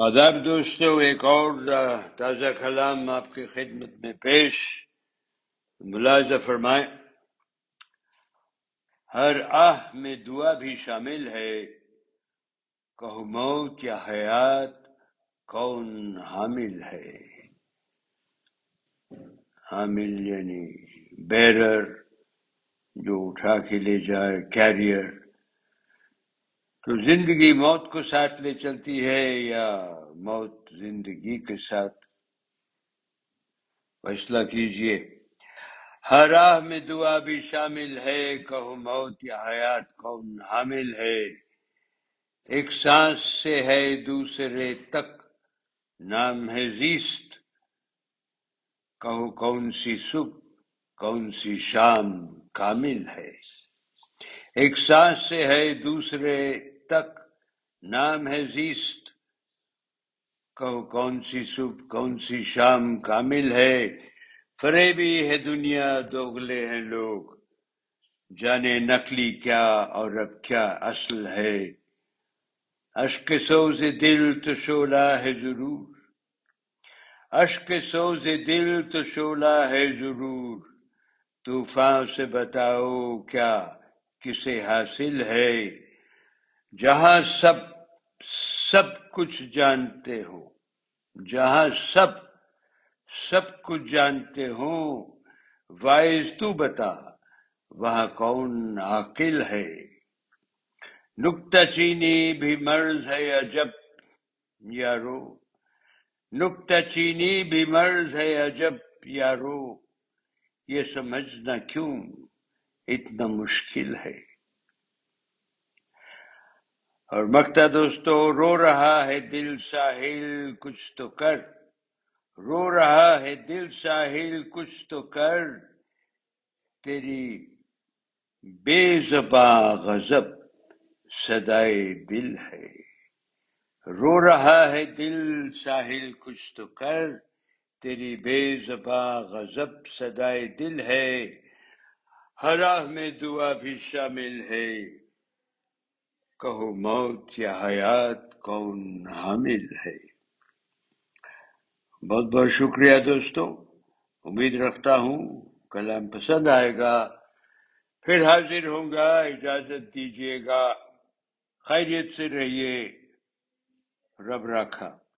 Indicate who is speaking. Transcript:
Speaker 1: آداب دوستو، ایک اور تازہ کلام آپ کی خدمت میں پیش ملاحظہ فرمائیں۔ ہر آہ میں دعا بھی شامل ہے۔ کہ موت یا حیات، کون حامل ہے؟ حامل یعنی بیرر جو اٹھا کے لے جائے، کیریئر۔ تو زندگی موت کو ساتھ لے چلتی ہے یا موت زندگی کے ساتھ؟ فیصلہ کیجیے۔ ہر راہ میں دعا بھی شامل ہے، کہو موت یا حیات کون حامل ہے۔ ایک سانس سے ہے، دوسرے تک نام ہے زیست۔ کہو کون سی صبح، کون سی شام کامل ہے۔ ایک سانس سے ہے، دوسرے تک نام ہے زیست۔ کہو کون سی صبح، کون سی شام کامل ہے۔ فریبی ہے دنیا دوگلے ہیں لوگ۔ جانے نقلی کیا اور اب کیا اصل ہے۔ اشک سوز دل تو شولا ہے ضرور۔ اشک سوز دل تو شولا ہے ضرور۔ طوفان سے بتاؤ کیا، کسے حاصل ہے؟ جہاں سب سب کچھ جانتے ہو جہاں سب سب کچھ جانتے ہوں، وائز تو بتا، وہاں کون عاقل ہے؟ نکتہ چینی بھی مرض ہے عجب، یارو، نکتہ چینی بھی مرض ہے عجب، یارو، یہ سمجھنا کیوں اتنا مشکل ہے؟ اور مکتا دوستو، رو رہا ہے دل ساحل، کچھ تو کر۔ رو رہا ہے دل ساحل، کچھ تو کر۔ تیری بے زباں غضب صدائے دل ہے۔ رو رہا ہے دل ساحل، کچھ تو کر۔ تیری بے زباں غضب صدائے دل ہے۔ ہر میں دعا بھی شامل ہے۔ کہو موت یا حیات کون حامل ہے۔ بہت بہت شکریہ دوستو۔ امید رکھتا ہوں کلام پسند آئے گا۔ پھر حاضر ہوں گا۔ اجازت دیجیے گا۔ خیریت سے رہیے۔ رب رکھا